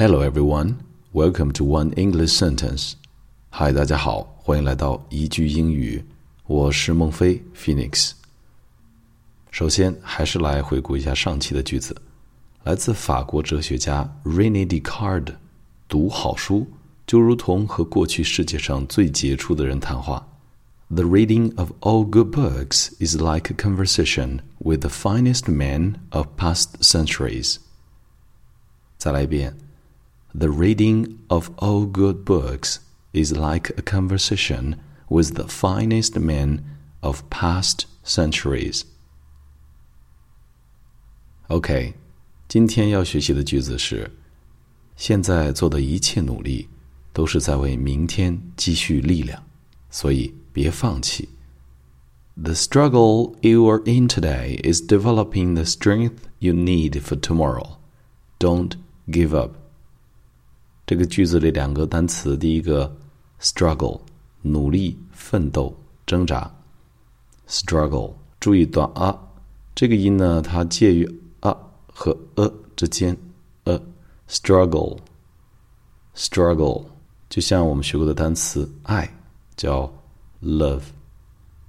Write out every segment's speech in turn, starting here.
Hello everyone, welcome to One English Sentence. Hi，大家好，欢迎来到一句英语。我是孟非 Phoenix。首先，还是来回顾一下上期的句子。来自法国哲学家 René Descartes，读好书就如同和过去世界上最杰出的人谈话。The reading of all good books is like a conversation with the finest men of past centuries. 再来一遍。 The reading of all good books is like a conversation with the finest men of past centuries. OK，今天要学习的句子是：现在做的一切努力都是在为明天积蓄力量，所以别放弃。The struggle you are in today is developing the strength you need for tomorrow. Don't give up. 这个句子里两个单词，第一个 struggle，努力、奋斗、挣扎。struggle，注意短啊，这个音呢，它介于啊和呃之间。呃，struggle，struggle，就像我们学过的单词爱叫 love，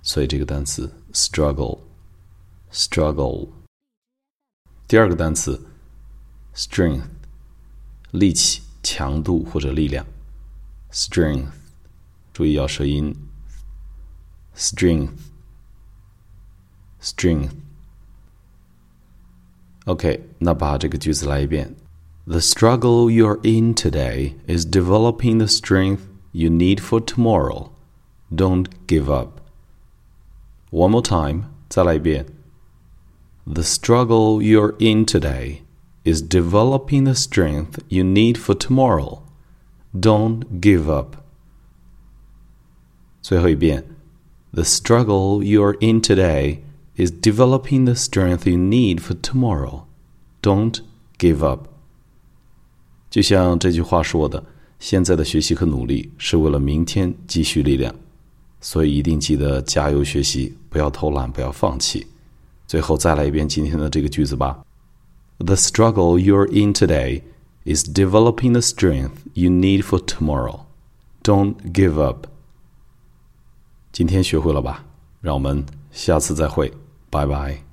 所以这个单词 struggle，struggle。第二个单词 strength，力气。强度或者力量，strength，注意咬舌音，strength，strength。OK，那把这个句子来一遍。The struggle you're in today is developing the strength you need for tomorrow. Don't give up. One more time，再来一遍。The struggle you're in today is developing the strength you need for tomorrow. Don't give up. 最后一遍，The struggle you are in today is developing the strength you need for tomorrow. Don't give up. 就像这句话说的，现在的学习和努力是为了明天积蓄力量，所以一定记得加油学习，不要偷懒，不要放弃。最后再来一遍今天的这个句子吧。 the struggle you're in today is developing the strength you need for tomorrow. Don't give up. 今天学会了吧？让我们下次再会，拜拜。